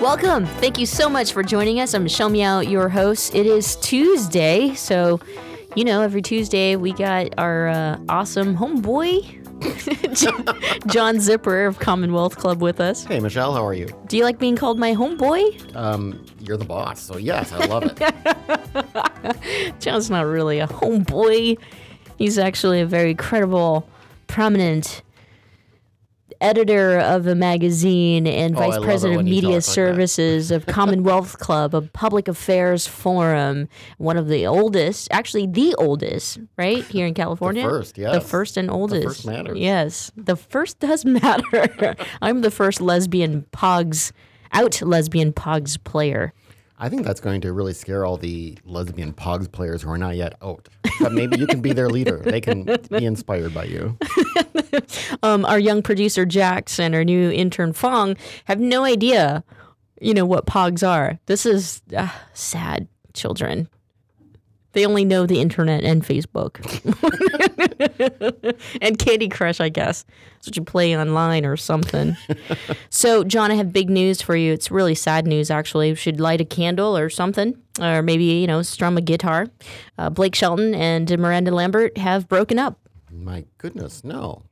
Welcome. Thank you so much for joining us. I'm Michelle Meow, your host. It is Tuesday, so you know, every Tuesday we got our uh, awesome homeboy John Zipper of Commonwealth Club with us. Hey, Michelle, how are you? Do you like being called my homeboy? Um, you're the boss, so yes, I love it. John's not really a homeboy. He's actually a very credible, prominent editor of a magazine and Oh, vice I president of media like services of Commonwealth Club, a public affairs forum, one of the oldest, actually the oldest, right here in California. The first, yes. the first and oldest. first matters. Yes, the first does matter. I'm the first lesbian pogs out lesbian pogs player. I think that's going to really scare all the lesbian Pogs players who are not yet out. But maybe you can be their leader. They can be inspired by you. um, our young producer Jax and our new intern Fong have no idea, you know, what pogs are. This is uh, sad, children. They only know the internet and Facebook and Candy Crush, I guess. That's what you play online or something. so, John, I have big news for you. It's really sad news, actually. You should light a candle or something, or maybe, you know, strum a guitar. Uh, Blake Shelton and Miranda Lambert have broken up. My goodness, no.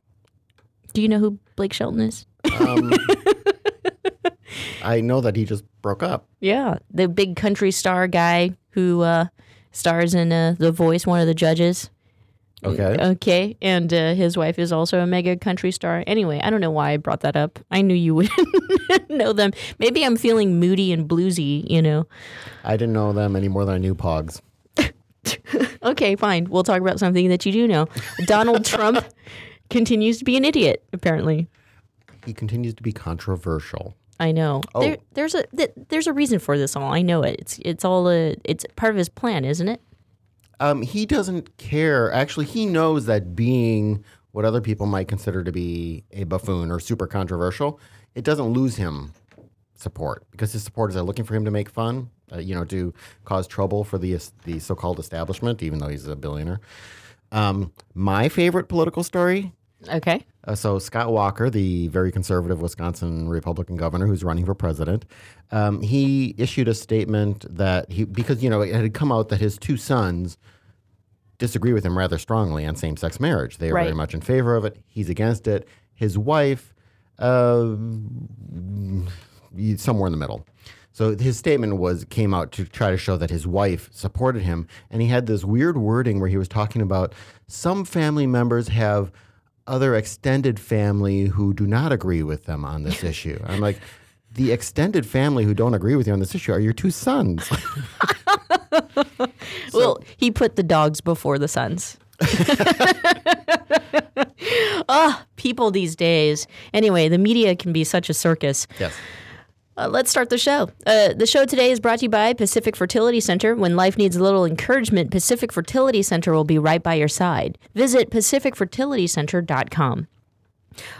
Do you know who Blake Shelton is? Um, I know that he just broke up. Yeah, the big country star guy who uh, stars in uh, The Voice, one of the judges. Okay. Okay, and uh, his wife is also a mega country star. Anyway, I don't know why I brought that up. I knew you wouldn't know them. Maybe I'm feeling moody and bluesy, you know. I didn't know them any more than I knew Pogs. Okay, fine. We'll talk about something that you do know. Donald Trump continues to be an idiot, apparently. He continues to be controversial. I know. Oh. There, there's a th- there's a reason for this all. I know it. It's it's all a it's part of his plan, isn't it? Um, he doesn't care. Actually, he knows that being what other people might consider to be a buffoon or super controversial, it doesn't lose him support because his supporters are looking for him to make fun, uh, you know, to cause trouble for the the so-called establishment, even though he's a billionaire. Um, my favorite political story. Okay. Uh, so Scott Walker, the very conservative Wisconsin Republican governor who's running for president, um, he issued a statement that he because you know it had come out that his two sons disagree with him rather strongly on same-sex marriage. They are very much in favor of it. He's against it. His wife, uh, somewhere in the middle. So his statement was came out to try to show that his wife supported him, and he had this weird wording where he was talking about some family members have other extended family who do not agree with them on this issue. I'm like, the extended family who don't agree with you on this issue are your two sons. well, he put the dogs before the sons. Ah, people these days. Anyway, the media can be such a circus. yes. Uh, let's start the show. Uh, the show today is brought to you by Pacific Fertility Center. When life needs a little encouragement, Pacific Fertility Center will be right by your side. Visit pacificfertilitycenter.com.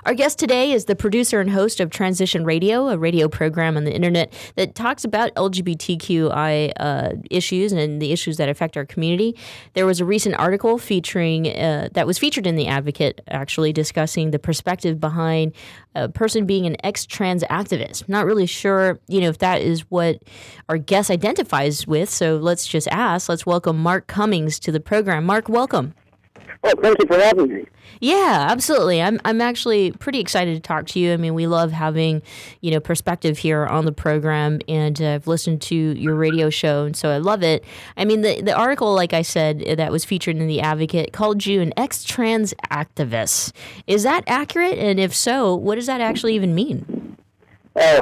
Our guest today is the producer and host of Transition Radio, a radio program on the internet that talks about LGBTQI uh, issues and the issues that affect our community. There was a recent article featuring uh, that was featured in the Advocate, actually discussing the perspective behind a person being an ex-trans activist. Not really sure, you know, if that is what our guest identifies with. So let's just ask. Let's welcome Mark Cummings to the program. Mark, welcome. Well, thank you for having me. Yeah, absolutely. I'm I'm actually pretty excited to talk to you. I mean, we love having, you know, perspective here on the program and uh, I've listened to your radio show and so I love it. I mean, the the article like I said that was featured in the Advocate called you an ex-trans activist. Is that accurate? And if so, what does that actually even mean? Oh,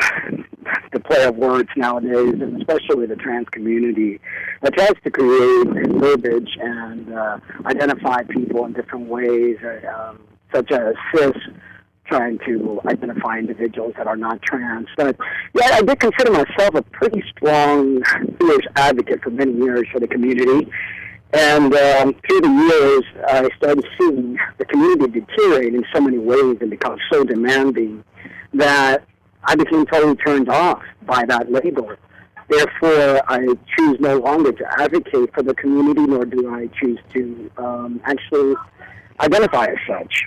play of words nowadays, and especially the trans community, that tries to create verbiage and uh, identify people in different ways, uh, um, such as cis trying to identify individuals that are not trans. But yeah, I did consider myself a pretty strong Jewish advocate for many years for the community. And um, through the years, I started seeing the community deteriorate in so many ways and become so demanding that I became totally turned off by that label. Therefore, I choose no longer to advocate for the community, nor do I choose to um, actually identify as such.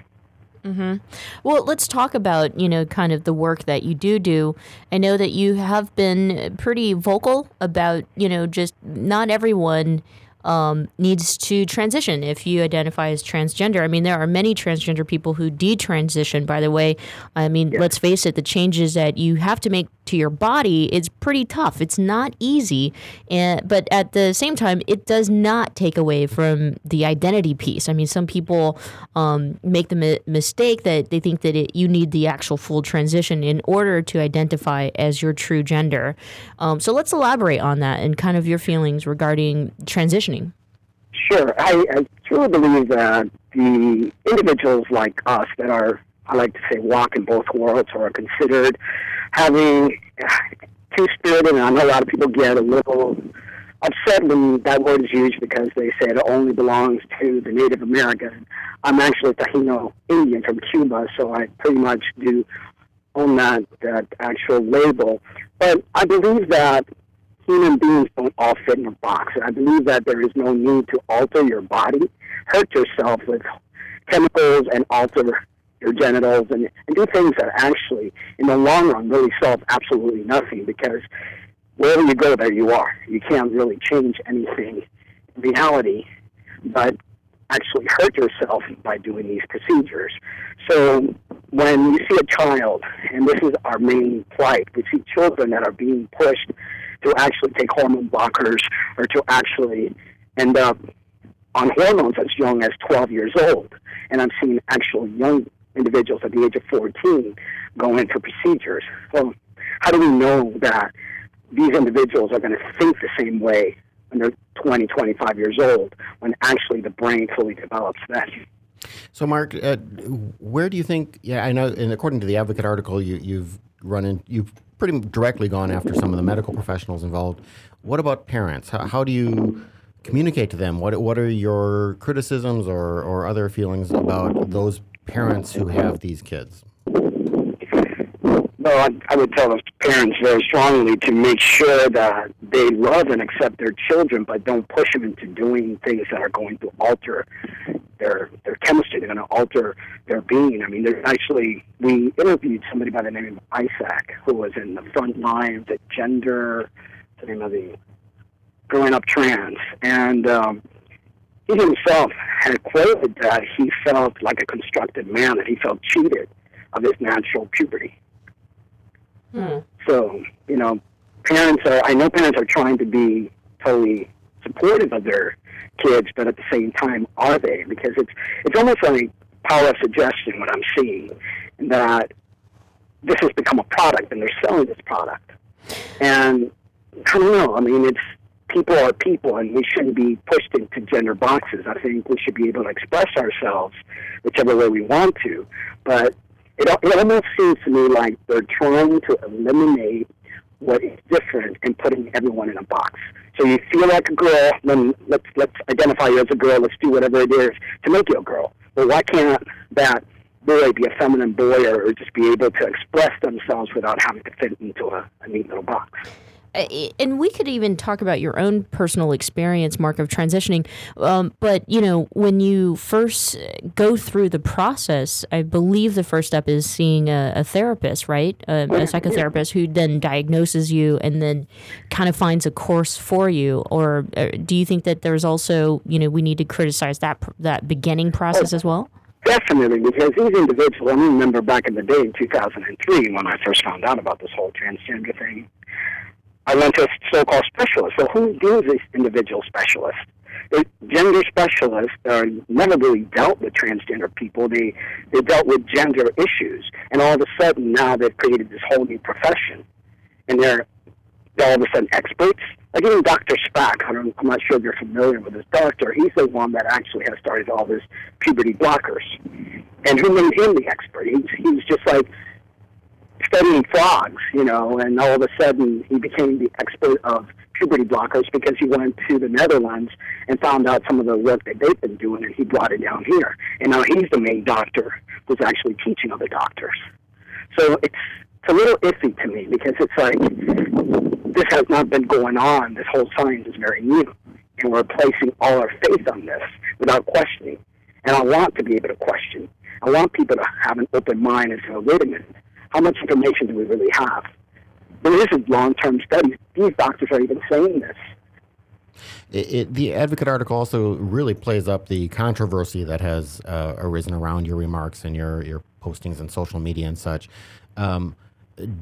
Mm-hmm. Well, let's talk about you know kind of the work that you do do. I know that you have been pretty vocal about you know just not everyone um, needs to transition if you identify as transgender. I mean, there are many transgender people who detransition, by the way. I mean, yeah. let's face it, the changes that you have to make to your body is pretty tough. It's not easy, and, but at the same time, it does not take away from the identity piece. I mean, some people um, make the mi- mistake that they think that it, you need the actual full transition in order to identify as your true gender. Um, so let's elaborate on that and kind of your feelings regarding transitioning. Sure. I, I truly believe that the individuals like us that are, I like to say, walk in both worlds or are considered having two spirited, and I know a lot of people get a little upset when that word is used because they say it only belongs to the Native American. I'm actually a Taino Indian from Cuba, so I pretty much do own that, that actual label. But I believe that human beings don't all fit in a box. And I believe that there is no need to alter your body, hurt yourself with chemicals, and alter your genitals and, and do things that actually, in the long run, really solve absolutely nothing because wherever you go, there you are. You can't really change anything in reality, but actually hurt yourself by doing these procedures. So when you see a child, and this is our main plight, we see children that are being pushed to actually take hormone blockers or to actually end up on hormones as young as 12 years old. And I'm seeing actual young individuals at the age of 14 go in for procedures. Well, how do we know that these individuals are going to think the same way when they're 20, 25 years old, when actually the brain fully develops then? So, Mark, uh, where do you think? Yeah, I know. And according to the Advocate article, you, you've run in, you've pretty directly gone after some of the medical professionals involved. What about parents? How, how do you communicate to them? What What are your criticisms or, or other feelings about those parents who have these kids? Well, I, I would tell those parents very strongly to make sure that they love and accept their children, but don't push them into doing things that are going to alter their their chemistry. They're going to alter their being. I mean, there's actually we interviewed somebody by the name of Isaac who was in the Frontline of the gender, the name of the growing up trans, and um, he himself had quoted that he felt like a constructed man, that he felt cheated of his natural puberty. Hmm. So, you know, parents are, I know parents are trying to be totally supportive of their kids, but at the same time, are they? Because it's, it's almost like power of suggestion what I'm seeing, that this has become a product and they're selling this product. And I don't know, I mean, it's, people are people and we shouldn't be pushed into gender boxes. I think we should be able to express ourselves whichever way we want to. But it, it almost seems to me like they're trying to eliminate what is different and putting everyone in a box. So you feel like a girl, then let's let's identify you as a girl. Let's do whatever it is to make you a girl. Well, why can't that boy be a feminine boy or, or just be able to express themselves without having to fit into a, a neat little box? And we could even talk about your own personal experience, Mark, of transitioning. Um, but you know, when you first go through the process, I believe the first step is seeing a, a therapist, right? A, a psychotherapist who then diagnoses you and then kind of finds a course for you. Or uh, do you think that there's also, you know, we need to criticize that that beginning process as well? Definitely, because these individuals, I remember back in the day in 2003 when I first found out about this whole transgender thing, I went to a so-called specialist. So who deems these individual specialists? The gender specialists are never really dealt with transgender people. They they dealt with gender issues, and all of a sudden now they've created this whole new profession, and they're all of a sudden experts. Like even Dr. Spack, I I'm not sure if you're familiar with this doctor. He's the one that actually has started all this puberty blockers, and who made him the expert? He's he's just like studying frogs, you know, and all of a sudden he became the expert of puberty blockers because he went to the Netherlands and found out some of the work that they've been doing, and he brought it down here. And now he's the main doctor who's actually teaching other doctors. So it's it's a little iffy to me because it's like this has not been going on. This whole science is very new, and we're placing all our faith on this without questioning. And I want to be able to question. I want people to have an open mind and say, "Wait a minute, how much information do we really have?" There isn't long-term studies. These doctors are even saying this. It, it, the Advocate article also really plays up the controversy that has uh, arisen around your remarks and your, your postings and social media and such. Um,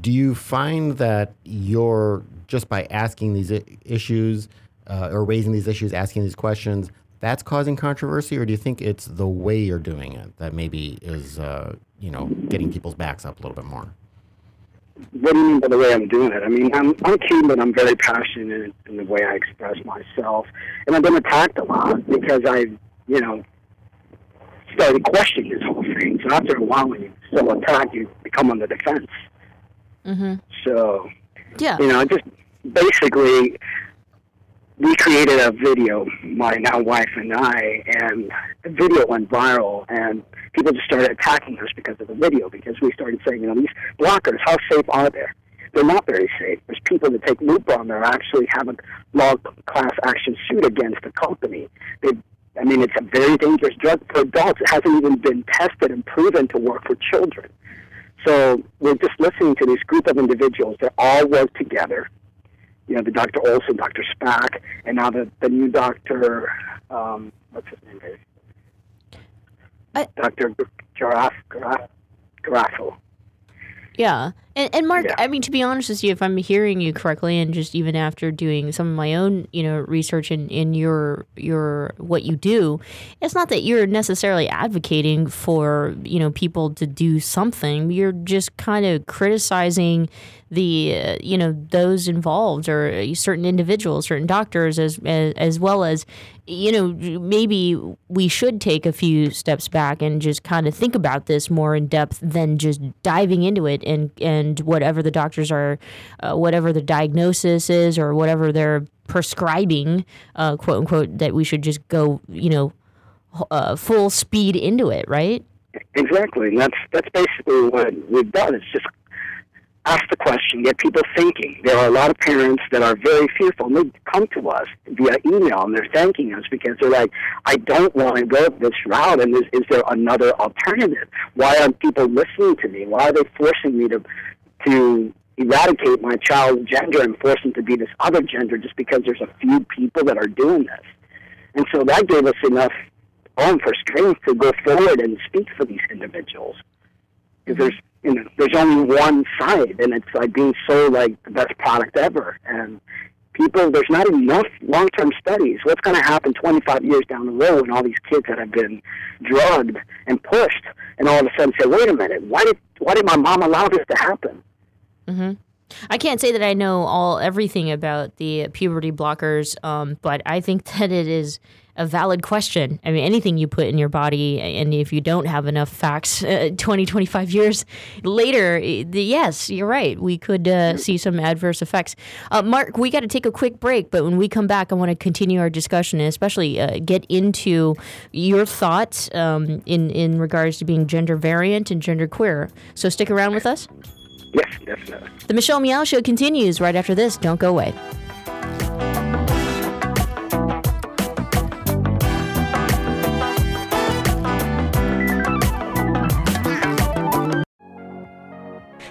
do you find that you're just by asking these issues uh, or raising these issues, asking these questions, that's causing controversy, or do you think it's the way you're doing it that maybe is, uh, you know, getting people's backs up a little bit more? What do you mean by the way I'm doing it? I mean, I'm I'm Cuban. I'm very passionate in the way I express myself, and I've been attacked a lot because I, you know, started questioning this whole thing. So after a while, when you still attack, you become on the defense. Mm-hmm. So, yeah, you know, just basically, we created a video, my now wife and I, and the video went viral, and people just started attacking us because of the video, because we started saying, you know, these blockers, how safe are they? They're not very safe. There's people that take Lupron that actually have a law class action suit against the company. They, I mean, it's a very dangerous drug for adults. It hasn't even been tested and proven to work for children. So we're just listening to this group of individuals that all work together. You know, the Dr. Olson, Dr. Spack, and now the, the new doctor, um, what's his name? I, Dr. Garaf, Garaf, Garafo. Yeah. And, and Mark, Yeah. I mean, to be honest with you, if I'm hearing you correctly, and just even after doing some of my own, you know, research in, in your your what you do, it's not that you're necessarily advocating for you know people to do something. You're just kind of criticizing the uh, you know those involved or certain individuals, certain doctors, as as, as well as you know maybe we should take a few steps back and just kind of think about this more in depth than just diving into it and and whatever the doctors are uh, whatever the diagnosis is or whatever they're prescribing uh, quote unquote that we should just go you know uh, full speed into it right Exactly, and that's that's basically what we've done. It's just ask the question, get people thinking. There are a lot of parents that are very fearful, and they come to us via email, and they're thanking us because they're like, "I don't want to go this route, and is, is there another alternative? Why aren't people listening to me? Why are they forcing me to to eradicate my child's gender and force him to be this other gender just because there's a few people that are doing this?" And so that gave us enough on for strength to go forward and speak for these individuals. Because there's you know there's only one side, and it's like being sold like the best product ever. And people, there's not enough long-term studies. What's going to happen 25 years down the road when all these kids that have been drugged and pushed, and all of a sudden say, "Wait a minute, why did why did my mom allow this to happen?" Mm-hmm. I can't say that I know all everything about the puberty blockers, um, but I think that it is a valid question. I mean, anything you put in your body, and if you don't have enough facts uh, 20, 25 years later, the, yes, you're right. We could uh, see some adverse effects. Uh, Mark, we got to take a quick break, but when we come back, I want to continue our discussion and especially uh, get into your thoughts um, in, in regards to being gender variant and gender queer. So stick around with us. Yes, definitely. The Michelle Meow Show continues right after this. Don't go away.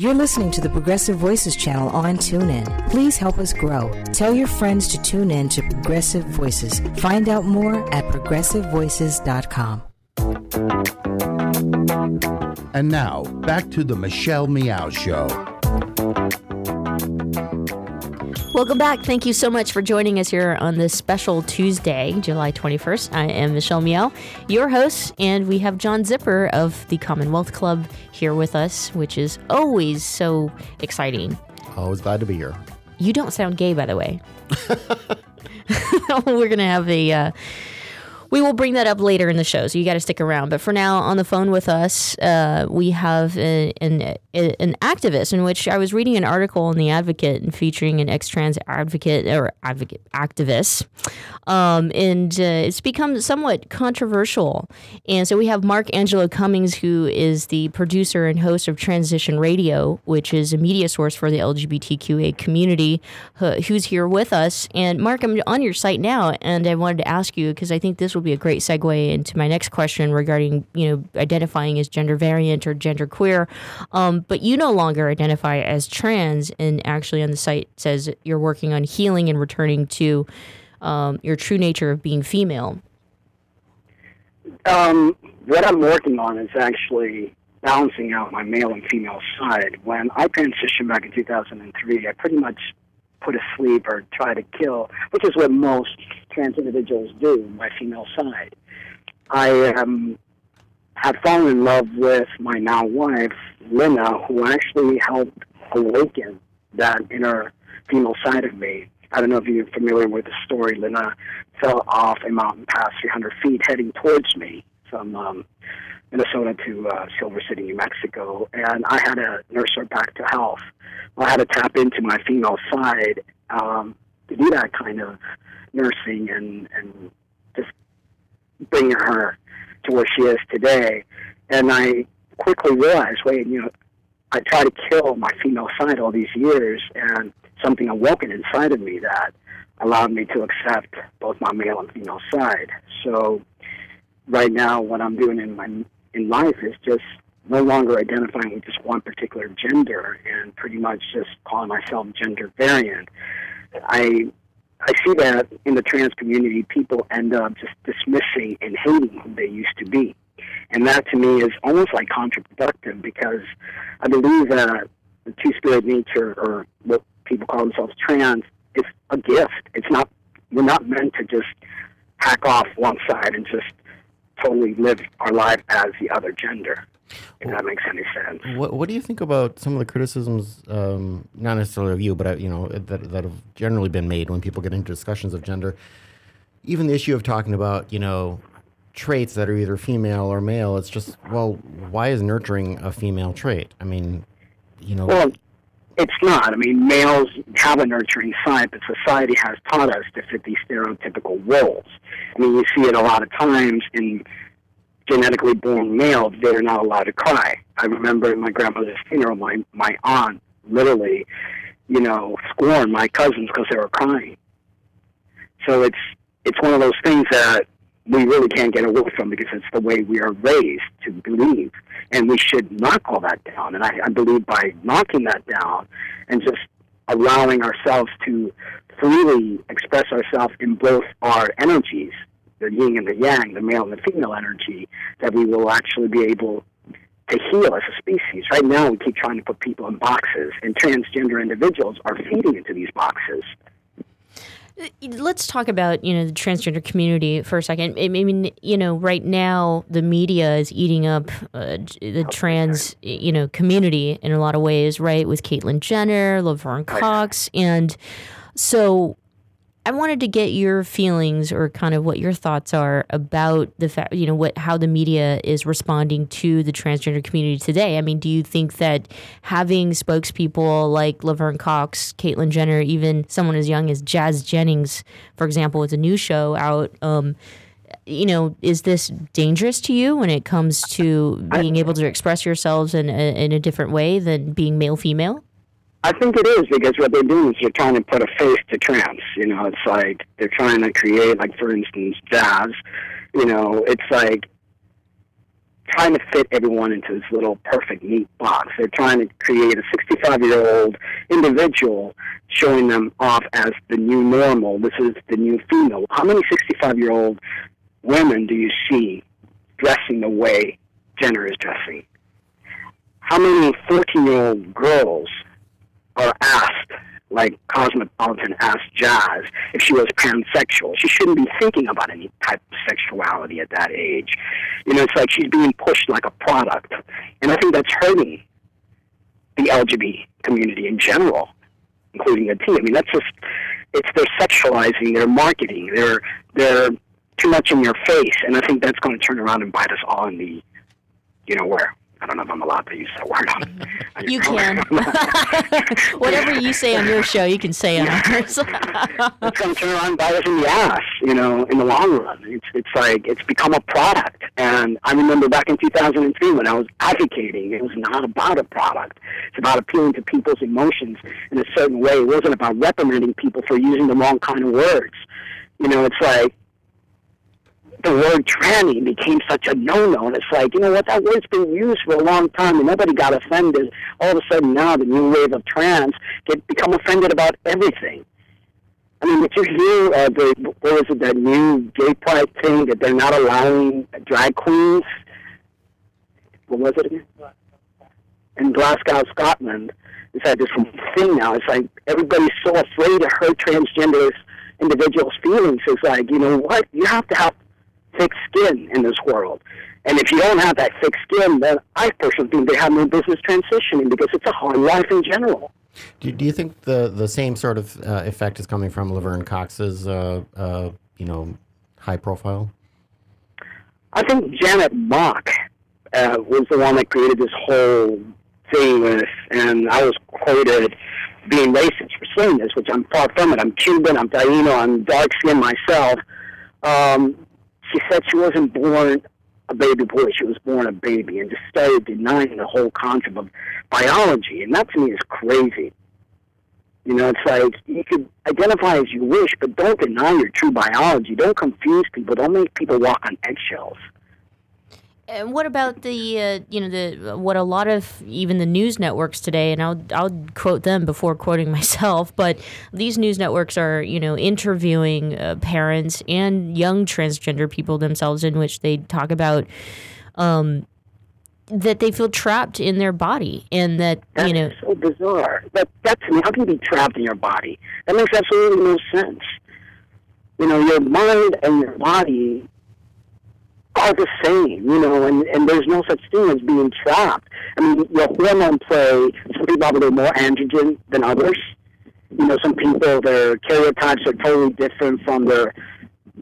You're listening to the Progressive Voices channel on TuneIn. Please help us grow. Tell your friends to tune in to Progressive Voices. Find out more at progressivevoices.com. And now, back to the Michelle Meow Show. Welcome back. Thank you so much for joining us here on this special Tuesday, July 21st. I am Michelle Meow, your host, and we have John Zipper of the Commonwealth Club here with us, which is always so exciting. Always glad to be here. You don't sound gay, by the way. We're going to have a. Uh, we will bring that up later in the show, so you got to stick around. But for now, on the phone with us, uh, we have a, an, an activist in which I was reading an article in the Advocate and featuring an ex-trans advocate or advocate activist, um, and uh, it's become somewhat controversial. And so we have Mark Angelo Cummings, who is the producer and host of Transition Radio, which is a media source for the LGBTQA community, who's here with us. And Mark, I'm on your site now, and I wanted to ask you because I think this will be a great segue into my next question regarding you know identifying as gender variant or gender queer. Um, but you no longer identify as trans, and actually on the site says you're working on healing and returning to um, your true nature of being female. Um, what I'm working on is actually balancing out my male and female side. When I transitioned back in 2003, I pretty much put asleep or try to kill, which is what most trans individuals do, my female side. I um, had fallen in love with my now wife, Lena, who actually helped awaken that inner female side of me. I don't know if you're familiar with the story. Lena fell off a mountain past 300 feet heading towards me from um, Minnesota to uh, Silver City, New Mexico, and I had to nurse her back to health. I had to tap into my female side um, to do that kind of nursing and and just bringing her to where she is today. And I quickly realized, wait, you know, I tried to kill my female side all these years, and something awoken inside of me that allowed me to accept both my male and female side. So right now, what I'm doing in my in life is just no longer identifying with just one particular gender and pretty much just calling myself gender variant. I I see that in the trans community, people end up just dismissing and hating who they used to be. And that to me is almost like counterproductive because I believe that the two spirit nature, or what people call themselves trans, is a gift. It's not, we're not meant to just hack off one side and just totally live our life as the other gender. If that makes any sense. What What do you think about some of the criticisms, um, not necessarily of you, but uh, you know that that have generally been made when people get into discussions of gender? Even the issue of talking about you know traits that are either female or male. It's just well, why is nurturing a female trait? I mean, you know. Well, it's not. I mean, males have a nurturing side, but society has taught us to fit these stereotypical roles. I mean, you see it a lot of times in genetically born males, they're not allowed to cry. I remember in my grandmother's funeral, my, my aunt literally, you know, scorned my cousins because they were crying. So it's, it's one of those things that we really can't get away from because it's the way we are raised to believe. And we should knock all that down. And I, I believe by knocking that down and just allowing ourselves to freely express ourselves in both our energies, the yin and the yang, the male and the female energy, that we will actually be able to heal as a species. Right now, we keep trying to put people in boxes, and transgender individuals are feeding into these boxes. Let's talk about you know the transgender community for a second. I mean, you know, right now the media is eating up uh, the trans you know community in a lot of ways, right? With Caitlyn Jenner, Laverne Cox, and so I wanted to get your feelings or kind of what your thoughts are about the fact, you know, what how the media is responding to the transgender community today. I mean, do you think that having spokespeople like Laverne Cox, Caitlyn Jenner, even someone as young as Jazz Jennings, for example, with a new show out, um, you know, is this dangerous to you when it comes to being able to express yourselves in a, in a different way than being male female? I think it is because what they're doing is they're trying to put a face to trans. You know, it's like they're trying to create, like for instance, jazz. You know, it's like trying to fit everyone into this little perfect neat box. They're trying to create a 65 year old individual, showing them off as the new normal. This is the new female. How many 65 year old women do you see dressing the way Jenner is dressing? How many 14 year old girls are asked, like Cosmopolitan asked Jazz, if she was pansexual. She shouldn't be thinking about any type of sexuality at that age. You know, it's like she's being pushed like a product. And I think that's hurting the LGBT community in general, including the T. I mean, that's just, it's they're sexualizing, they're marketing, they're, they're too much in your face. And I think that's going to turn around and bite us all in the, you know, where. I don't know if I'm allowed to use that word on. You can. Whatever you say on your show, you can say on ours. it's going to turn around and bite us in the ass, you know, in the long run. It's it's like it's become a product. And I remember back in 2003 when I was advocating, it was not about a product. It's about appealing to people's emotions in a certain way. It wasn't about reprimanding people for using the wrong kind of words. You know, it's like the word tranny became such a no-no. And it's like, you know what, that word's been used for a long time and nobody got offended. All of a sudden now the new wave of trans get become offended about everything. I mean, did you hear uh, the what was it that new gay pride thing that they're not allowing drag queens? What was it again? In Glasgow, Scotland, it's like this thing now. It's like everybody's so afraid to hurt transgender individuals' feelings. It's like, you know what? You have to have thick skin in this world. And if you don't have that thick skin, then I personally think they have no business transitioning because it's a hard life in general. Do, do you think the, the same sort of uh, effect is coming from Laverne Cox's, uh, uh, you know, high profile? I think Janet Mock uh, was the one that created this whole thing with, and I was quoted being racist for saying this, which I'm far from it. I'm Cuban, I'm Taino, I'm dark skinned myself. Um, she said she wasn't born a baby boy, she was born a baby, and just started denying the whole concept of biology. And that to me is crazy. You know, it's like you could identify as you wish, but don't deny your true biology. Don't confuse people. Don't make people walk on eggshells. And what about the uh, you know the what a lot of even the news networks today, and I'll I'll quote them before quoting myself, but these news networks are you know interviewing uh, parents and young transgender people themselves, in which they talk about. Um, that they feel trapped in their body, and that That's you know, so bizarre. That that to me, how can you be trapped in your body? That makes absolutely no sense. You know, your mind and your body are the same, you know, and, and there's no such thing as being trapped. I mean, your hormone play, some people have a little more androgen than others. You know, some people, their karyotypes are totally different from their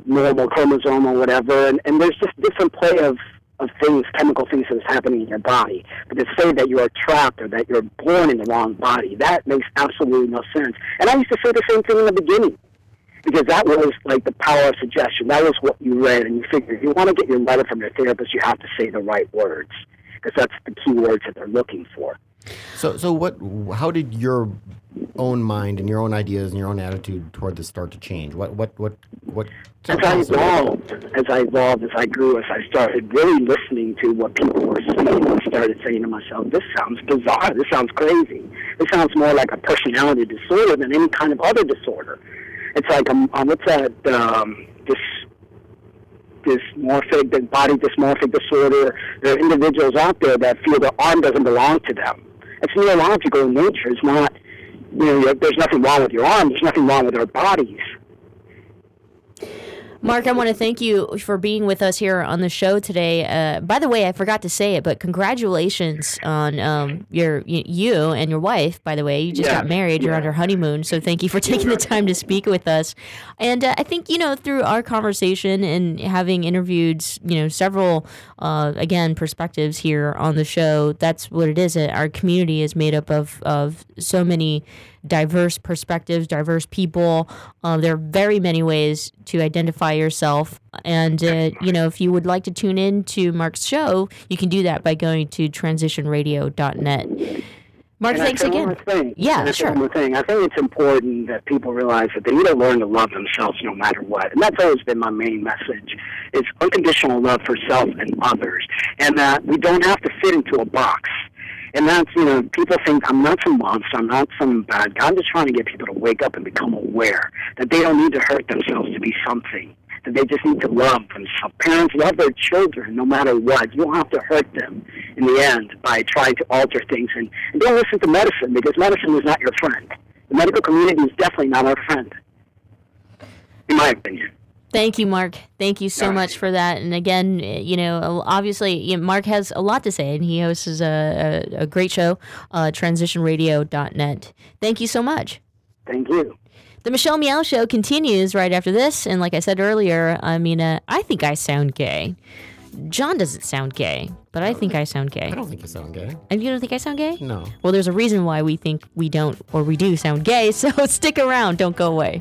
normal chromosome or whatever, and, and there's just different play of of things, chemical things that's happening in your body. But to say that you are trapped or that you're born in the wrong body, that makes absolutely no sense. And I used to say the same thing in the beginning because that was like the power of suggestion. That was what you read, and you figured if you want to get your letter from your therapist, you have to say the right words because that's the key words that they're looking for. So, so what? How did your own mind and your own ideas and your own attitude toward this start to change? What, what, what, what? As I evolved, as I evolved, as I grew, as I started really listening to what people were saying, I started saying to myself, "This sounds bizarre. This sounds crazy. This sounds more like a personality disorder than any kind of other disorder." It's like um what's that? Um, this dysmorphic, body dysmorphic disorder. There are individuals out there that feel their arm doesn't belong to them. It's neurological in nature. It's not, you know, there's nothing wrong with your arm. There's nothing wrong with our bodies. Mark, I want to thank you for being with us here on the show today. Uh, by the way, I forgot to say it, but congratulations on um, your you and your wife. By the way, you just got married. You're on your honeymoon, so thank you for taking the time to speak with us. And uh, I think you know through our conversation and having interviewed you know several uh, again perspectives here on the show, that's what it is. Our community is made up of of so many diverse perspectives, diverse people. Uh, there are very many ways to identify yourself. And, uh, you know, if you would like to tune in to Mark's show, you can do that by going to transitionradio.net. Mark, and thanks again. One more thing. Yeah, And sure. One thing. I think it's important that people realize that they need to learn to love themselves no matter what. And that's always been my main message. It's unconditional love for self and others. And that we don't have to fit into a box. And that's, you know, people think I'm not some monster, I'm not some bad guy. I'm just trying to get people to wake up and become aware that they don't need to hurt themselves to be something. That they just need to love themselves. Parents love their children no matter what. You don't have to hurt them in the end by trying to alter things. And, and don't listen to medicine because medicine is not your friend. The medical community is definitely not our friend, in my opinion. Thank you, Mark. Thank you so much for that. And again, you know, obviously, you know, Mark has a lot to say, and he hosts a, a, a great show, uh, transitionradio.net. Thank you so much. Thank you. The Michelle Meow Show continues right after this. And like I said earlier, I mean, uh, I think I sound gay. John doesn't sound gay, but I think I sound gay. I don't think you sound gay. And you don't think I sound gay? No. Well, there's a reason why we think we don't or we do sound gay, so stick around. Don't go away.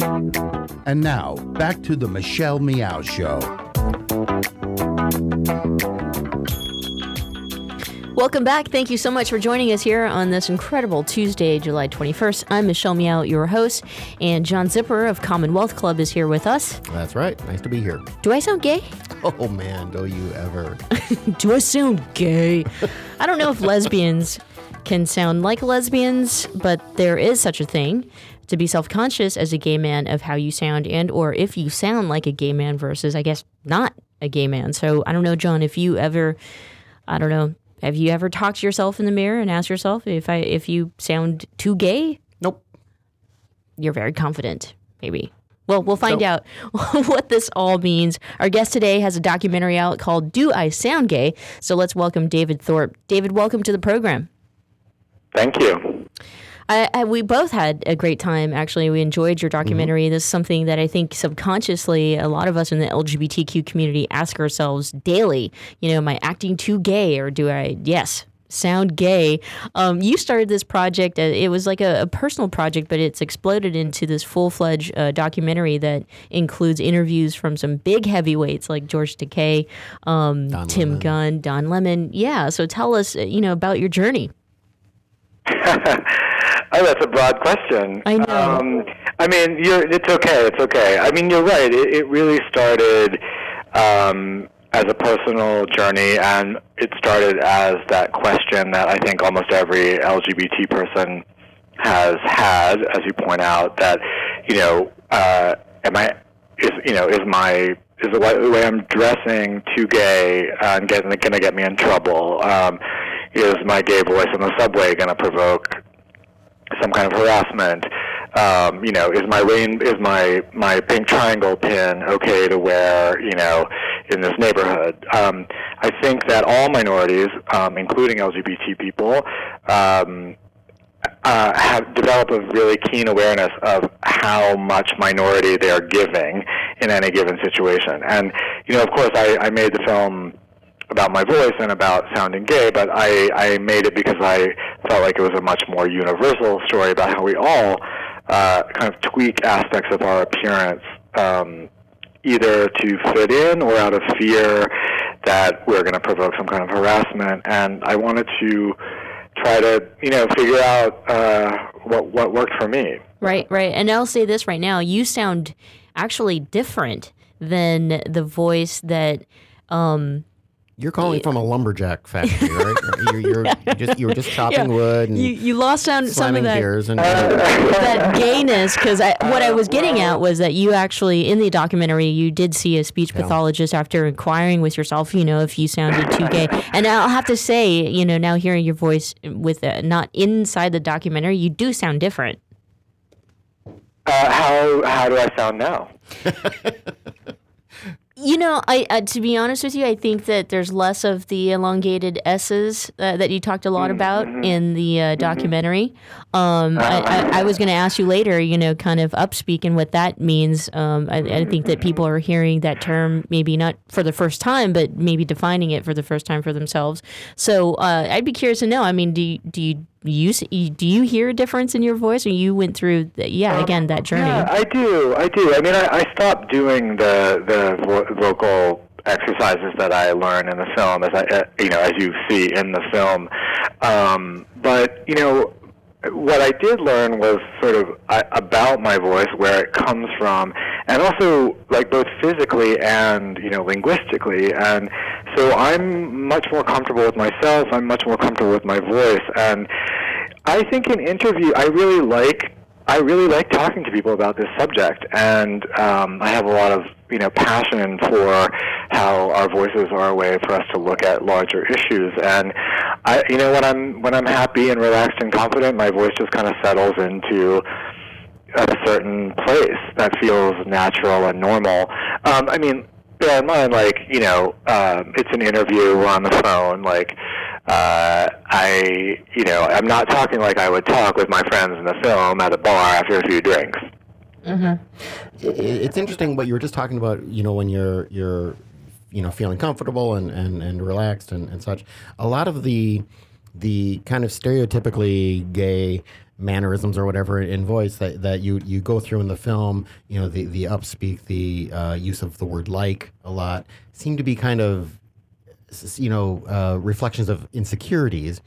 And now, back to the Michelle Meow Show. Welcome back. Thank you so much for joining us here on this incredible Tuesday, July 21st. I'm Michelle Meow, your host, and John Zipper of Commonwealth Club is here with us. That's right. Nice to be here. Do I sound gay? Oh man, do you ever? Do I sound gay? I don't know if lesbians can sound like lesbians, but there is such a thing to be self-conscious as a gay man of how you sound and or if you sound like a gay man versus I guess not a gay man. So I don't know John if you ever I don't know, have you ever talked to yourself in the mirror and asked yourself if I if you sound too gay? Nope. You're very confident, maybe. Well, we'll find out what this all means. Our guest today has a documentary out called Do I Sound Gay? So let's welcome David Thorpe. David, welcome to the program. Thank you. I, I, we both had a great time. Actually, we enjoyed your documentary. Mm-hmm. This is something that I think subconsciously a lot of us in the LGBTQ community ask ourselves daily. You know, am I acting too gay, or do I? Yes, sound gay. Um, you started this project. Uh, it was like a, a, personal project, but it's exploded into this full fledged uh, documentary that includes interviews from some big heavyweights like George Takei, um, Tim Lemon. Gunn, Don Lemon. Yeah. So tell us, uh, you know, about your journey. Oh, that's a broad question. I know. Um, I mean, you're, it's okay. It's okay. I mean, you're right. It, it really started um, as a personal journey, and it started as that question that I think almost every LGBT person has had, as you point out. That you know, uh, am I? Is you know, is my is the way, the way I'm dressing too gay uh, and getting going to get me in trouble? Um, is my gay voice on the subway going to provoke some kind of harassment. Um, you know, is my rain is my my pink triangle pin okay to wear? You know, in this neighborhood. Um, I think that all minorities, um, including LGBT people, um, uh, have developed a really keen awareness of how much minority they are giving in any given situation. And you know, of course, I, I made the film about my voice and about sounding gay, but I, I made it because I felt like it was a much more universal story about how we all uh, kind of tweak aspects of our appearance, um, either to fit in or out of fear that we're going to provoke some kind of harassment. And I wanted to try to, you know, figure out uh, what what worked for me. Right, right. And I'll say this right now: you sound actually different than the voice that. Um, You're calling from a lumberjack factory, right? you're, you're, you just you were just chopping Yeah. wood and you, you lost sound, some of that gears and that gayness because what I was getting at was that you actually in the documentary you did see a speech pathologist after inquiring with yourself, you know, if you sounded too gay. And I'll have to say, you know, now hearing your voice with uh, not inside the documentary, you do sound different. Uh, how how do I sound now? You know, I uh, to be honest with you, I think that there's less of the elongated S's uh, that you talked a lot about in the uh, documentary. Um, I, I, I was going to ask you later, you know, kind of upspeak and what that means. Um, I, I think that people are hearing that term maybe not for the first time, but maybe defining it for the first time for themselves. So uh, I'd be curious to know. I mean, do you, do you you do you hear a difference in your voice, or you went through, the, yeah, again that journey? Yeah, I do. I do. I mean, I, I stopped doing the the vo- vocal exercises that I learn in the film, as I, uh, you know, as you see in the film. Um, but you know, what I did learn was sort of uh, about my voice, where it comes from, and also like both physically and you know linguistically. And so I'm much more comfortable with myself. I'm much more comfortable with my voice, and I think in interview, I really like I really like talking to people about this subject, and um, I have a lot of you know passion for how our voices are a way for us to look at larger issues. And I, you know, when I'm when I'm happy and relaxed and confident, my voice just kind of settles into a certain place that feels natural and normal. Um, I mean, bear in mind, like you know, um, it's an interview. We're on the phone. Like, uh, I, you know, I'm not talking like I would talk with my friends in the film at a bar after a few drinks. I- It's interesting what you were just talking about. You know, when you're you're, you know, feeling comfortable and and, and relaxed and, and such. A lot of the the kind of stereotypically gay mannerisms or whatever in voice that, that you you go through in the film. You know, the the upspeak, the uh, use of the word like a lot seem to be kind of you know uh, reflections of insecurities,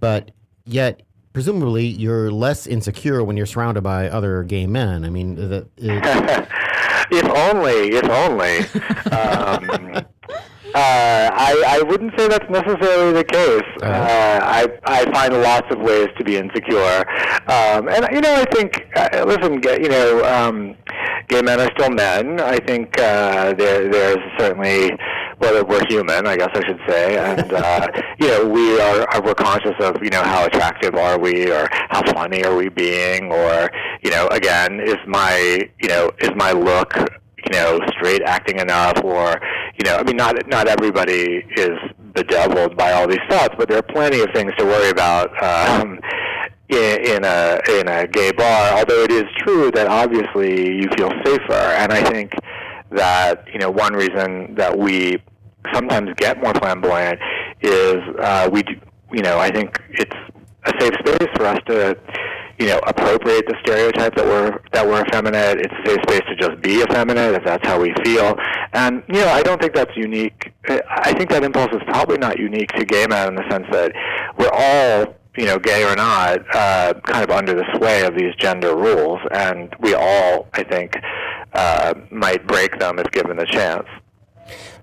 but yet. Presumably, you're less insecure when you're surrounded by other gay men. I mean, that it, If only, if only. um, uh, I, I wouldn't say that's necessarily the case. Uh, I, I find lots of ways to be insecure, um, and you know, I think, uh, listen, you know, um, gay men are still men. I think uh, there, there's certainly, well, we're human, I guess I should say, and uh, you know, we are, are we're conscious of, you know, how attractive are we, or how funny are we being, or you know, again, is my, you know, is my look you know, straight acting enough, or you know, I mean, not not everybody is bedeviled by all these thoughts, but there are plenty of things to worry about um, in, in a in a gay bar. Although it is true that obviously you feel safer, and I think that you know one reason that we sometimes get more flamboyant is uh, we do, you know I think it's a safe space for us to you know appropriate the stereotype that we're that we're effeminate. It's a safe space to just be effeminate if that's how we feel. And you know I don't think that's unique. I think that impulse is probably not unique to gay men in the sense that we're all you know, gay or not, uh, kind of under the sway of these gender rules, and we all, I think, uh, might break them if given the chance.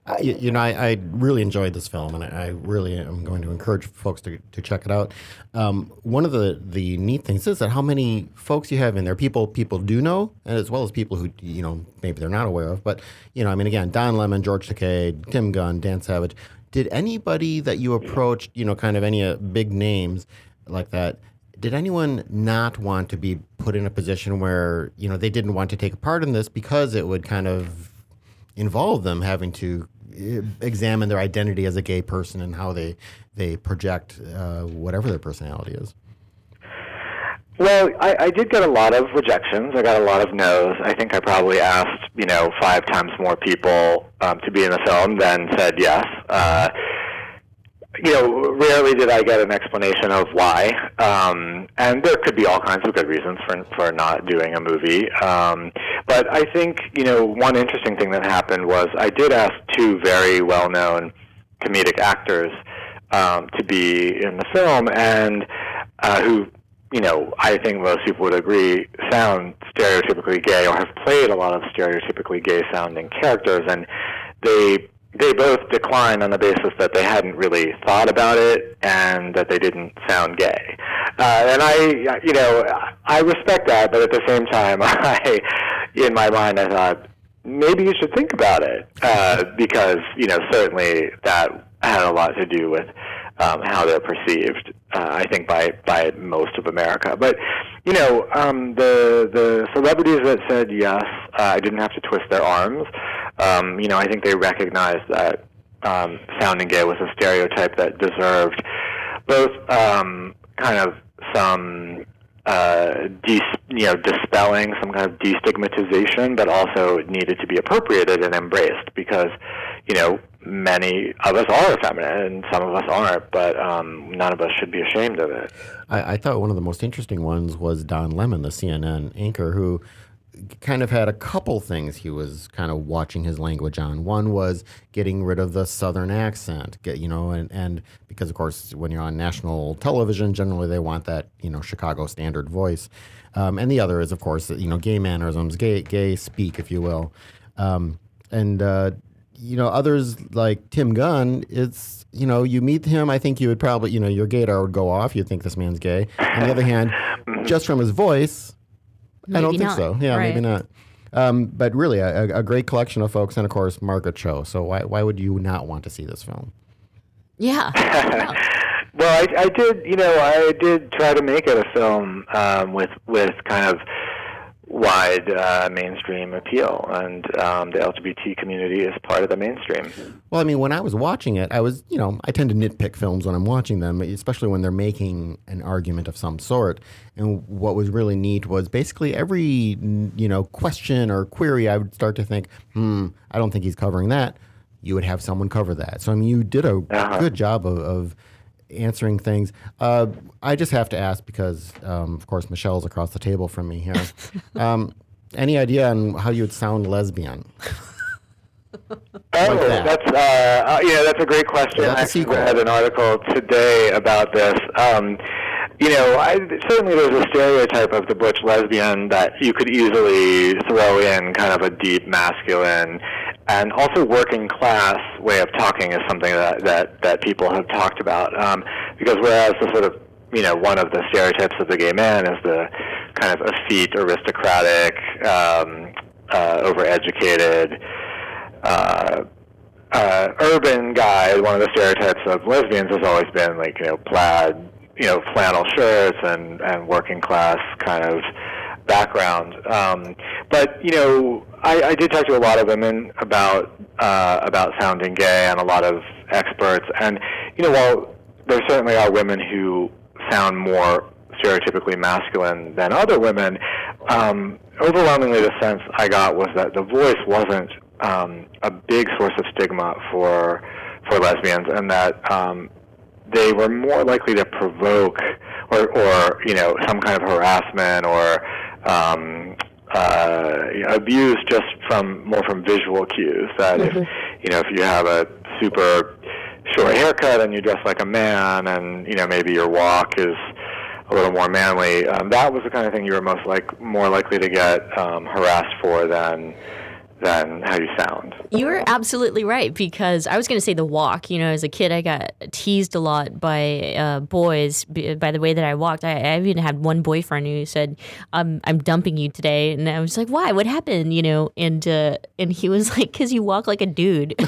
Uh, you, know, I, I really enjoyed this film, and I, I really am going to encourage folks to, to check it out. Um, one of the, the neat things is that how many folks you have in there, people people do know, and as well as people who you know maybe they're not aware of. But you know, I mean, again, Don Lemon, George Takei, Tim Gunn, Dan Savage. Did anybody that you approached, you know, kind of any uh, big names like that? Did anyone not want to be put in a position where you know they didn't want to take a part in this because it would kind of involve them having to examine their identity as a gay person and how they they project uh, whatever their personality is. Well, I, I did get a lot of rejections. I got a lot of no's. I think I probably asked, you know, five times more people um, to be in the film than said yes. Uh, you know, rarely did I get an explanation of why, um, and there could be all kinds of good reasons for for not doing a movie. Um, but I think you know one interesting thing that happened was I did ask two very well-known comedic actors um, to be in the film, and uh, who you know I think most people would agree sound stereotypically gay or have played a lot of stereotypically gay-sounding characters, and they they both declined on the basis that they hadn't really thought about it and that they didn't sound gay. Uh, and I, you know, I respect that, but at the same time, I, in my mind, I thought maybe you should think about it uh, because, you know, certainly that had a lot to do with um, how they're perceived. Uh, I think by by most of America, but you know, um, the the celebrities that said yes, uh, I didn't have to twist their arms. Um, you know, I think they recognized that um, sounding gay was a stereotype that deserved both um, kind of some uh, de- you know dispelling, some kind of destigmatization, but also needed to be appropriated and embraced because you know many of us are effeminate and some of us aren't, but um, none of us should be ashamed of it. I, I thought one of the most interesting ones was Don Lemon, the CNN anchor, who kind of had a couple things he was kind of watching his language on. One was getting rid of the southern accent, get you know, and, and because of course when you're on national television, generally they want that you know Chicago standard voice. Um, and the other is of course you know gay mannerisms, gay gay speak, if you will. Um, and uh, you know others like Tim Gunn, it's you know you meet him, I think you would probably you know your gaydar would go off. You'd think this man's gay. On the other hand, just from his voice. I don't think not. so. Yeah, Right. maybe not. Um, but really, a, a great collection of folks, and of course, Margaret Cho. So why why would you not want to see this film? Yeah. Well, I, I did, you know, I did try to make it a film um, with with kind of wide uh, mainstream appeal, and um, the LGBT community is part of the mainstream. Well, I mean, when I was watching it, I was, you know, I tend to nitpick films when I'm watching them, especially when they're making an argument of some sort. And what was really neat was basically every, you know, question or query, I would start to think, hmm, I don't think he's covering that. You would have someone cover that. So, I mean, you did a Uh-huh. good job of, of answering things. Uh, I just have to ask because, um, of course, Michelle's across the table from me here. um, any idea on how you would sound lesbian? Oh, that. that's uh, uh, yeah, that's a great question. Yeah, I that's a actually sequel. read an article today about this. Um, you know, I, certainly there's a stereotype of the butch lesbian that you could easily throw in kind of a deep masculine and also working class way of talking is something that that, that people have talked about. Um, because whereas the sort of you know one of the stereotypes of the gay man is the kind of effete, aristocratic, um, uh, overeducated. Uh, uh, urban guy, one of the stereotypes of lesbians has always been like, you know, plaid, you know, flannel shirts and, and working class kind of background. Um, but, you know, I, I did talk to a lot of women about, uh, about sounding gay and a lot of experts. And, you know, while there certainly are women who sound more stereotypically masculine than other women, um, overwhelmingly the sense I got was that the voice wasn't um, a big source of stigma for for lesbians, and that um, they were more likely to provoke or, or you know some kind of harassment or um, uh, abuse just from more from visual cues. That if you know if you have a super short haircut and you dress like a man, and you know maybe your walk is a little more manly, um, that was the kind of thing you were most like more likely to get um, harassed for than than how you sound. You're absolutely right because I was going to say the walk. You know, as a kid, I got teased a lot by uh, boys b- by the way that I walked. I, I even had one boyfriend who said, "I'm I'm dumping you today," and I was like, "Why? What happened?" You know, and uh, and he was like, "Cause you walk like a dude."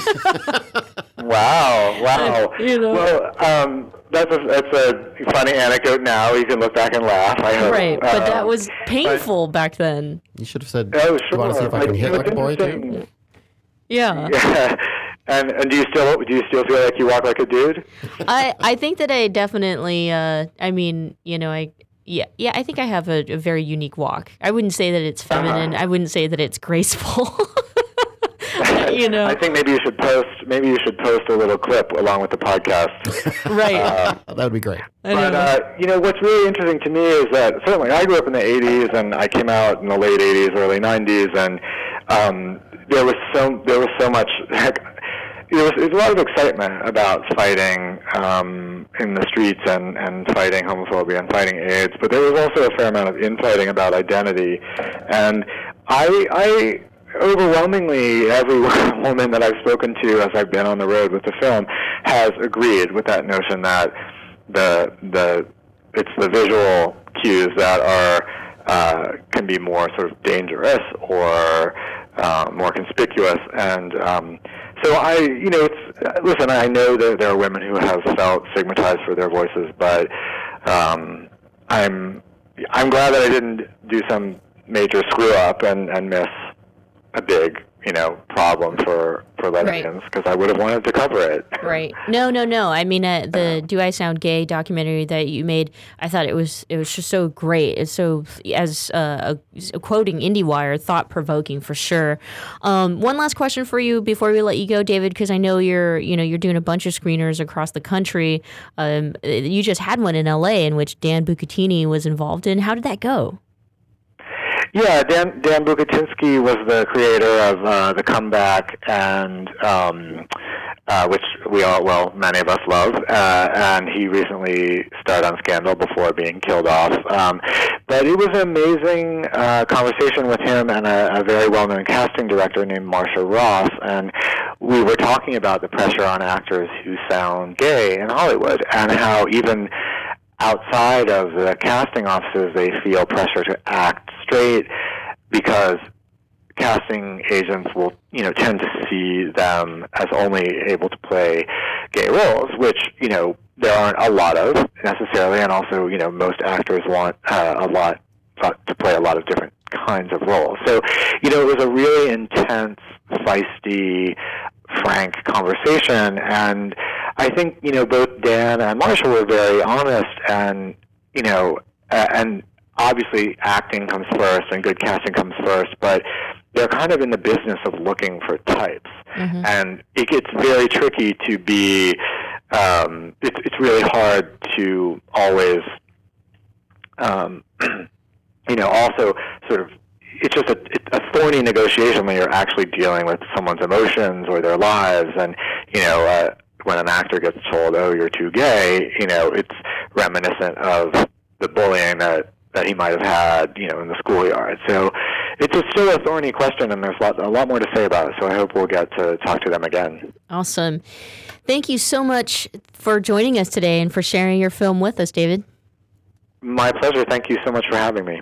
Wow! Wow! You know. Well, um, that's a that's a funny anecdote. Now you can look back and laugh. I hope. right, but that Um, was painful back then. You should have said, Oh, "Do you want to see if I sure. can hit It's like a boy too?" Yeah. Yeah. And and do you still do you still feel like you walk like a dude? I I think that I definitely. Uh, I mean, you know, I. Yeah, yeah, I think I have a, a very unique walk. I wouldn't say that it's feminine. I wouldn't say that it's graceful. you know, I think maybe you should post maybe you should post a little clip along with the podcast. right? Uh, that would be great. But uh, you know what's really interesting to me is that certainly I grew up in the '80s and I came out in the late '80s, early '90s, and um, there was so there was so much. Heck, there was, there was a lot of excitement about fighting um, in the streets and, and fighting homophobia and fighting AIDS, but there was also a fair amount of infighting about identity. And I, I overwhelmingly every woman that I've spoken to as I've been on the road with the film has agreed with that notion that the the it's the visual cues that are uh, can be more sort of dangerous or uh, more conspicuous. And um, so I you know it's listen I know that there are women who have felt stigmatized for their voices but um, I'm I'm glad that I didn't do some major screw up and, and miss a big you know problem for for lesbians because I would have wanted to cover it. Right. No, no, no. I mean, uh, the "Do I Sound Gay" documentary that you made, I thought it was it was just so great. It's so as uh, a, quoting IndieWire, thought provoking for sure. Um, one last question for you before we let you go, David, because I know you're you know you're doing a bunch of screeners across the country. Um, you just had one in L.A. in which Dan Bucatinsky was involved in. How did that go? Yeah, Dan Dan Bucatinsky was the creator of uh, the comeback and um, uh, which we all well many of us love, uh, and he recently starred on Scandal before being killed off. Um, but it was an amazing uh, conversation with him and a, a very well-known casting director named Marcia Ross, and we were talking about the pressure on actors who sound gay in Hollywood and how even outside of the casting offices, they feel pressure to act straight because casting agents will, you know, tend to see them as only able to play gay roles, which, you know, there aren't a lot of necessarily, and also, you know, most actors want uh, a lot uh, to play a lot of different kinds of roles. So, you know, it was a really intense, feisty, frank conversation, and I think you know both Dan and Marcia were very honest, and you know, and obviously acting comes first and good casting comes first, but they're kind of in the business of looking for types, Mhm. and it gets very tricky to be. Um, it's it's really hard to always, um, you know, also sort of. It's just a, it's a thorny negotiation when you're actually dealing with someone's emotions or their lives, and you know, uh, when an actor gets told, "Oh, you're too gay," you know, it's reminiscent of the bullying that that he might have had, you know, in the schoolyard. So it's a, still a thorny question, and there's a lot, a lot more to say about it. So I hope we'll get to talk to them again. Awesome. Thank you so much for joining us today and for sharing your film with us, David. My pleasure. Thank you so much for having me.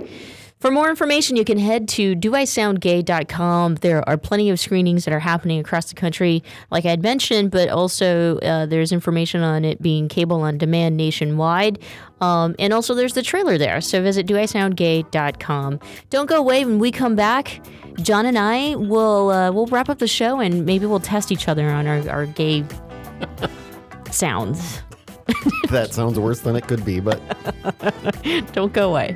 For more information, you can head to doisoundgay.com. There are plenty of screenings that are happening across the country, like I had mentioned, but also uh, there's information on it being cable on demand nationwide. Um, and also, there's the trailer there. So visit doisoundgay.com. Don't go away when we come back. John and I will uh, we'll wrap up the show and maybe we'll test each other on our, our gay sounds. that sounds worse than it could be, but Don't go away.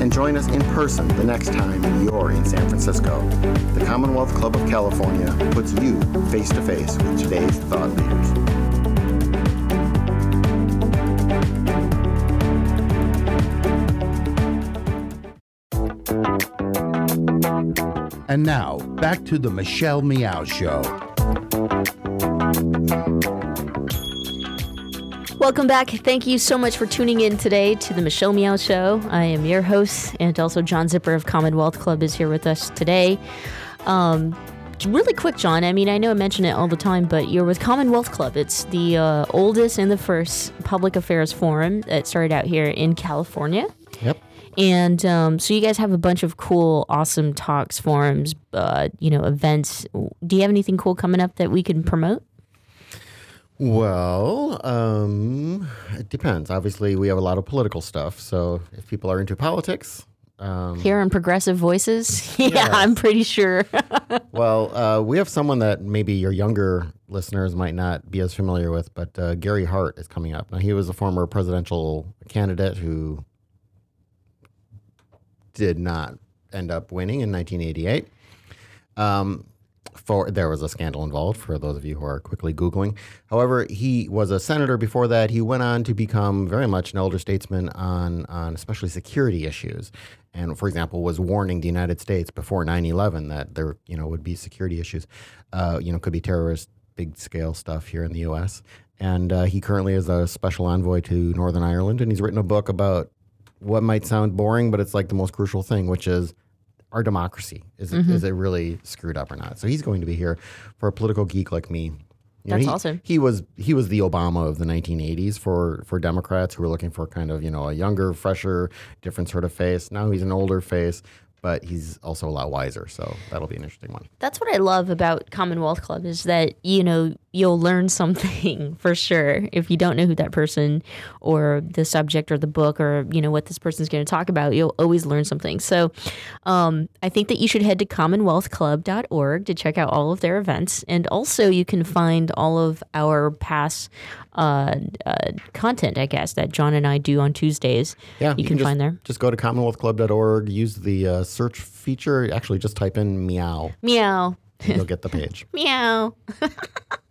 and join us in person the next time you're in San Francisco. The Commonwealth Club of California puts you face to face with today's thought leaders. And now, back to the Michelle Meow Show. Welcome back. Thank you so much for tuning in today to the Michelle Meow Show. I am your host, and also John Zipper of Commonwealth Club is here with us today. Um, really quick, John. I mean, I know I mention it all the time, but you're with Commonwealth Club. It's the uh, oldest and the first public affairs forum that started out here in California. Yep. And um, so you guys have a bunch of cool, awesome talks, forums, uh, you know, events. Do you have anything cool coming up that we can promote? Well, um, it depends. Obviously, we have a lot of political stuff. So if people are into politics, um, Here on Progressive Voices? yeah, I'm pretty sure. well, uh, we have someone that maybe your younger listeners might not be as familiar with, but uh, Gary Hart is coming up. Now, he was a former presidential candidate who did not end up winning in 1988. Um, for there was a scandal involved for those of you who are quickly googling. However, he was a senator before that. He went on to become very much an elder statesman on on especially security issues. And for example, was warning the United States before 9/11 that there you know would be security issues. Uh, you know, could be terrorist big scale stuff here in the U.S. And uh, he currently is a special envoy to Northern Ireland, and he's written a book about what might sound boring, but it's like the most crucial thing, which is our democracy. Is it, Mhm. is it really screwed up or not? So he's going to be here for a political geek like me. You That's he, awesome. He was he was the Obama of the 1980s for for Democrats who were looking for kind of you know a younger, fresher, different sort of face. Now he's an older face, but he's also a lot wiser. So that'll be an interesting one. That's what I love about Commonwealth Club is that you know you'll learn something for sure if you don't know who that person or the subject or the book or you know what this person's going to talk about. You'll always learn something. So um, I think that you should head to CommonwealthClub.org to check out all of their events, and also you can find all of our past uh, uh, content. I guess that John and I do on Tuesdays. Yeah, you, can, just, find there. Just go to CommonwealthClub.org. Use the uh, search feature. Actually, just type in meow. Meow. You'll get the page. Meow.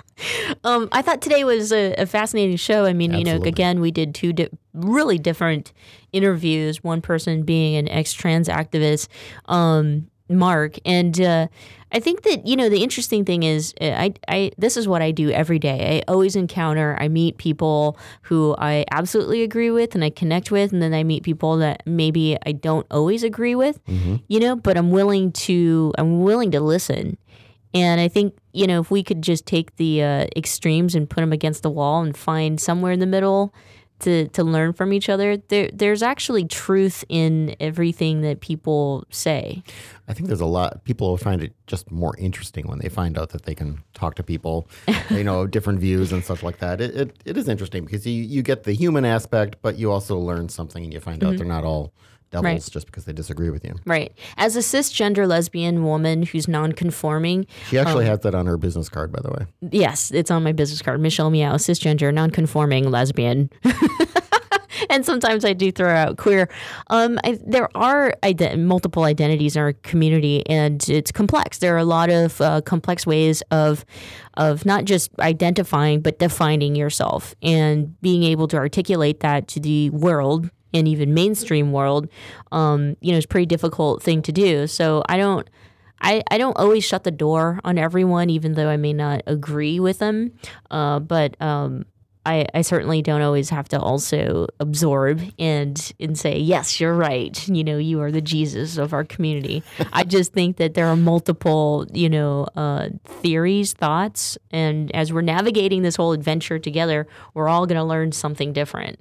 um, I thought today was a, a fascinating show. I mean, you know, again, we did two di- really different interviews. One person being an ex-trans activist, um, Mark, and uh, I think that you know the interesting thing is, uh, I, I this is what I do every day. I always encounter, I meet people who I absolutely agree with and I connect with, and then I meet people that maybe I don't always agree with. You know, but I'm willing to, I'm willing to listen. And I think, you know, if we could just take the uh, extremes and put them against the wall and find somewhere in the middle to, to learn from each other, there, there's actually truth in everything that people say. I think there's a lot. People find it just more interesting when they find out that they can talk to people, you know, different views and stuff like that. It, it, it is interesting because you, you get the human aspect, but you also learn something and you find out Mhm. they're not all devils Right. just because they disagree with you. Right. As a cisgender lesbian woman who's non-conforming, She actually um, has that on her business card, by the way. Yes, it's on my business card. Michelle Meow, cisgender, non-conforming lesbian. and sometimes I do throw out queer. Um, I, there are ide- multiple identities in our community, and it's complex. There are a lot of uh, complex ways of of not just identifying but defining yourself and being able to articulate that to the world and even mainstream world. Um, you know, is a pretty difficult thing to do. So I don't. I, I don't always shut the door on everyone, even though I may not agree with them. Uh, but um, I, I certainly don't always have to also absorb and and say yes, you're right. You know, you are the Jesus of our community. I just think that there are multiple, you know, uh, theories, thoughts, and as we're navigating this whole adventure together, we're all going to learn something different.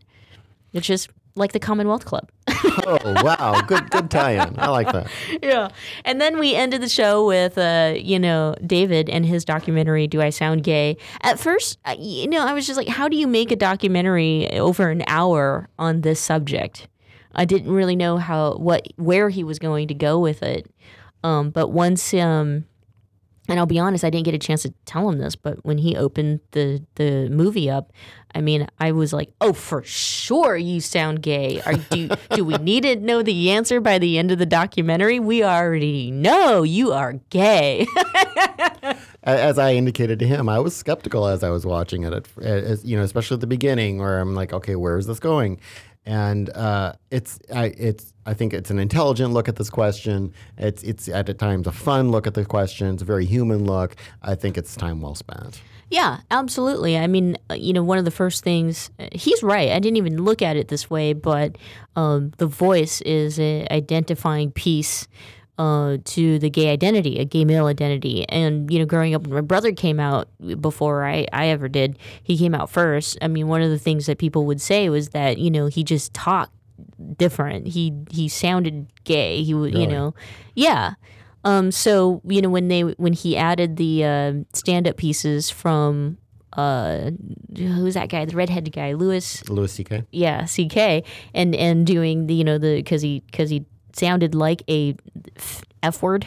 It's just like the Commonwealth Club. oh wow, good good tie-in. I like that. yeah. And then we ended the show with, uh, you know, David and his documentary, Do I Sound Gay? At first, you know, I was just like, how do you make a documentary over an hour on this subject? I didn't really know how, what, where he was going to go with it. Um, but once, um, and I'll be honest, I didn't get a chance to tell him this, but when he opened the the movie up, I mean, I was like, "Oh, for sure, you sound gay." Are do do we need to know the answer by the end of the documentary? We already know you are gay. As I indicated to him, I was skeptical as I was watching it, as, you know, especially at the beginning, where I'm like, okay, where is this going? And uh, it's, I, it's, I think it's an intelligent look at this question. It's, it's at times a fun look at the question. It's a very human look. I think it's time well spent. Yeah, absolutely. I mean, uh, you know, one of the first things uh, he's right. I didn't even look at it this way, but um, the voice is a identifying piece uh, to the gay identity, a gay male identity. And you know, growing up, when my brother came out before I, I ever did, he came out first. I mean, one of the things that people would say was that you know he just talked different. He he sounded gay. He would, you know, yeah. Um, so you know when they when he added the uh, stand up pieces from uh, who's that guy, the redheaded guy, Louis. Louis C.K. Yeah, CK, and and doing the you know the because he because he sounded like a f word.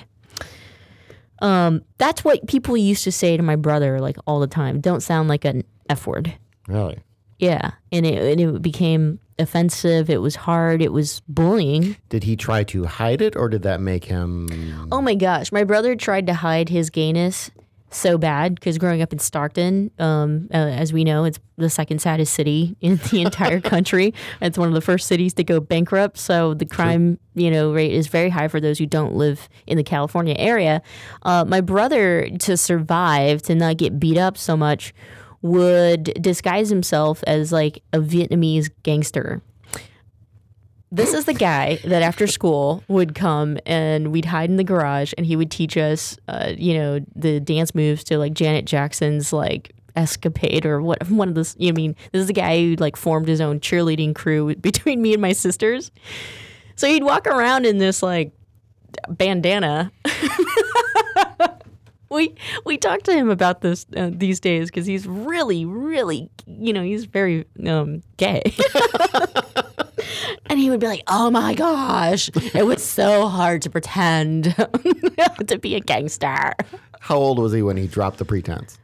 Um, that's what people used to say to my brother like all the time. Don't sound like an f word. Really? Yeah, and it and it became offensive. It was hard. It was bullying. Did he try to hide it, or did that make him? Oh my gosh, my brother tried to hide his gayness so bad because growing up in Stockton, um, uh, as we know, it's the second saddest city in the entire country. It's one of the first cities to go bankrupt. So the crime, you know, rate is very high for those who don't live in the California area. Uh, my brother, to survive, to not get beat up so much, would disguise himself as like a Vietnamese gangster This is the guy that after school would come and we'd hide in the garage and he would teach us, uh, you know, the dance moves to like Janet Jackson's like escapade or what one of those. You know, I mean, this is the guy who like formed his own cheerleading crew between me and my sisters. So he'd walk around in this like bandana. we we talked to him about this uh, these days because he's really, really, you know, he's very um, gay. and he would be like, "Oh my gosh, it was so hard to pretend to be a gangster." How old was he when he dropped the pretense?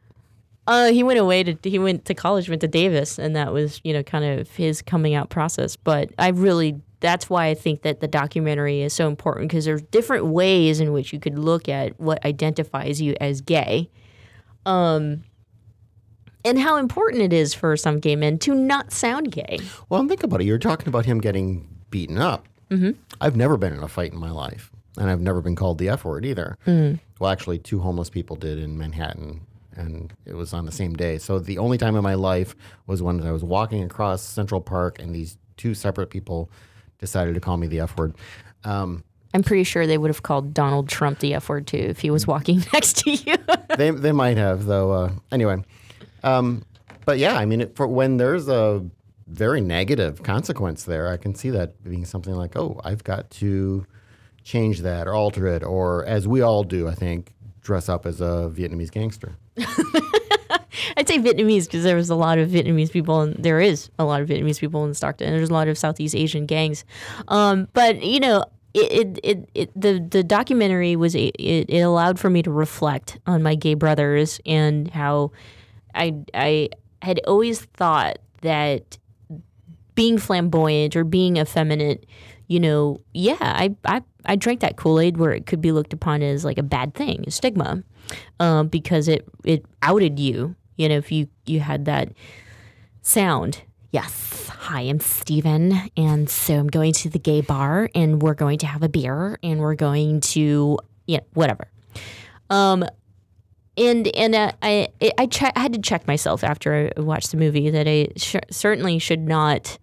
Uh, he went away to he went to college, went to Davis, and that was you know kind of his coming out process. But I really that's why I think that the documentary is so important because there's different ways in which you could look at what identifies you as gay, um, and how important it is for some gay men to not sound gay. Well, think about it. You're talking about him getting beaten up. Mm-hmm. I've never been in a fight in my life, and I've never been called the F word either. Mhm. Well, actually, two homeless people did in Manhattan, and it was on the same day. So the only time in my life was when I was walking across Central Park, and these two separate people decided to call me the F word. Um, I'm pretty sure they would have called Donald Trump the F word too if he was walking next to you. they they might have though. Uh, anyway, um, but yeah, I mean, it, for when there's a very negative consequence there, I can see that being something like, oh, I've got to change that or alter it, or as we all do, I think, dress up as a Vietnamese gangster. I'd say Vietnamese because there was a lot of Vietnamese people, and there is a lot of Vietnamese people in Stockton. And there's a lot of Southeast Asian gangs, um, but you know, it, it, it, the the documentary was it, it allowed for me to reflect on my gay brothers and how I I had always thought that being flamboyant or being effeminate, you know, yeah, I I, I drank that Kool Aid where it could be looked upon as like a bad thing, a stigma, um, because it it outed you. You know, if you you had that sound. Yes, hi, I'm Steven, and so I'm going to the gay bar, and we're going to have a beer, and we're going to, yeah, whatever. Um, and and uh, I I, che- I had to check myself after I watched the movie that I sh- certainly should not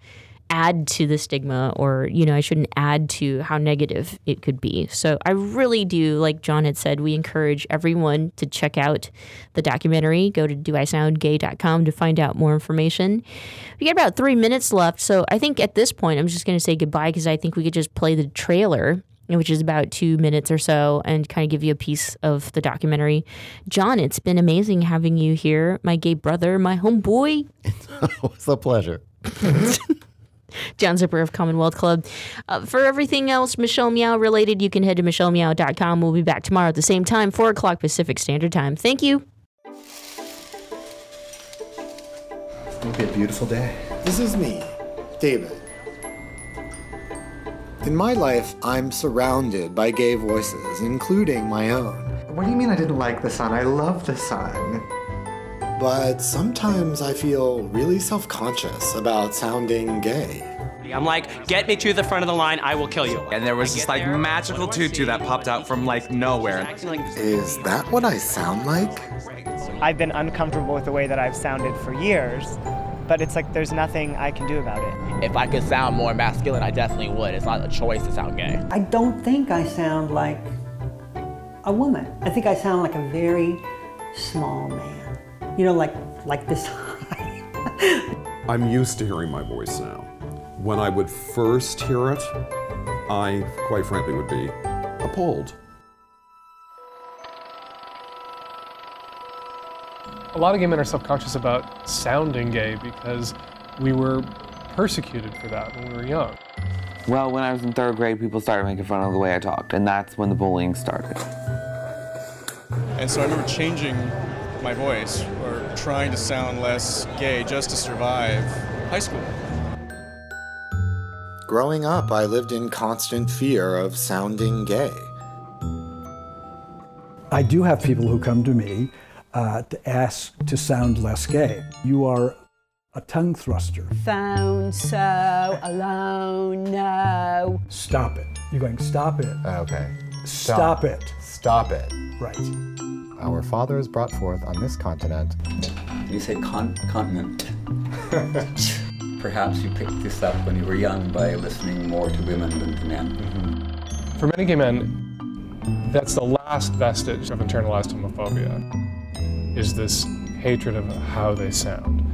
add to the stigma or you know I shouldn't add to how negative it could be. So I really do like John had said we encourage everyone to check out the documentary. Go to doisoundgay.com to find out more information. We got about 3 minutes left, so I think at this point I'm just going to say goodbye cuz I think we could just play the trailer which is about two minutes or so, and kind of give you a piece of the documentary. John, it's been amazing having you here, my gay brother, my homeboy. it's a pleasure. John Zipper of Commonwealth Club. Uh, for everything else Michelle Meow related, you can head to michellemeow.com. We'll be back tomorrow at the same time, 4 o'clock Pacific Standard Time. Thank you. It'll be a beautiful day. This is me, David. In my life, I'm surrounded by gay voices, including my own. What do you mean I didn't like the sun? I love the sun. But sometimes I feel really self conscious about sounding gay. I'm like, get me to the front of the line, I will kill you. And there was this like magical tutu that popped out from like nowhere. Is that what I sound like? I've been uncomfortable with the way that I've sounded for years, but it's like there's nothing I can do about it. If I could sound more masculine, I definitely would. It's not a choice to sound gay. I don't think I sound like a woman. I think I sound like a very small man. You know, like like this I'm used to hearing my voice now. When I would first hear it, I, quite frankly, would be appalled. A lot of gay men are self-conscious about sounding gay because we were persecuted for that when we were young. Well, when I was in third grade, people started making fun of the way I talked, and that's when the bullying started. And so I remember changing my voice or trying to sound less gay just to survive high school. Growing up, I lived in constant fear of sounding gay. I do have people who come to me uh, to ask to sound less gay. You are a tongue thruster. Found so alone, no. Stop it. You're going, stop it. Okay. Stop it. Stop it. Right. Our fathers brought forth on this continent. You said con- continent. Perhaps you picked this up when you were young by listening more to women than to men. For many gay men, that's the last vestige of internalized homophobia, is this hatred of how they sound.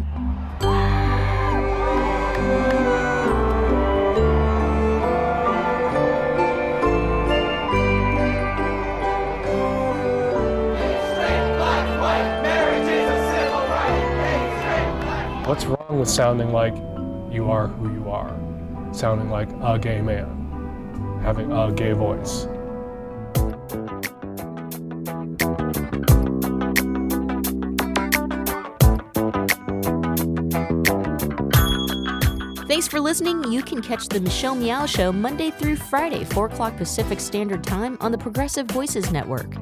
With sounding like you are who you are? Sounding like a gay man, having a gay voice. Thanks for listening. You can catch the Michelle Meow Show Monday through Friday, 4 o'clock Pacific Standard Time on the Progressive Voices Network.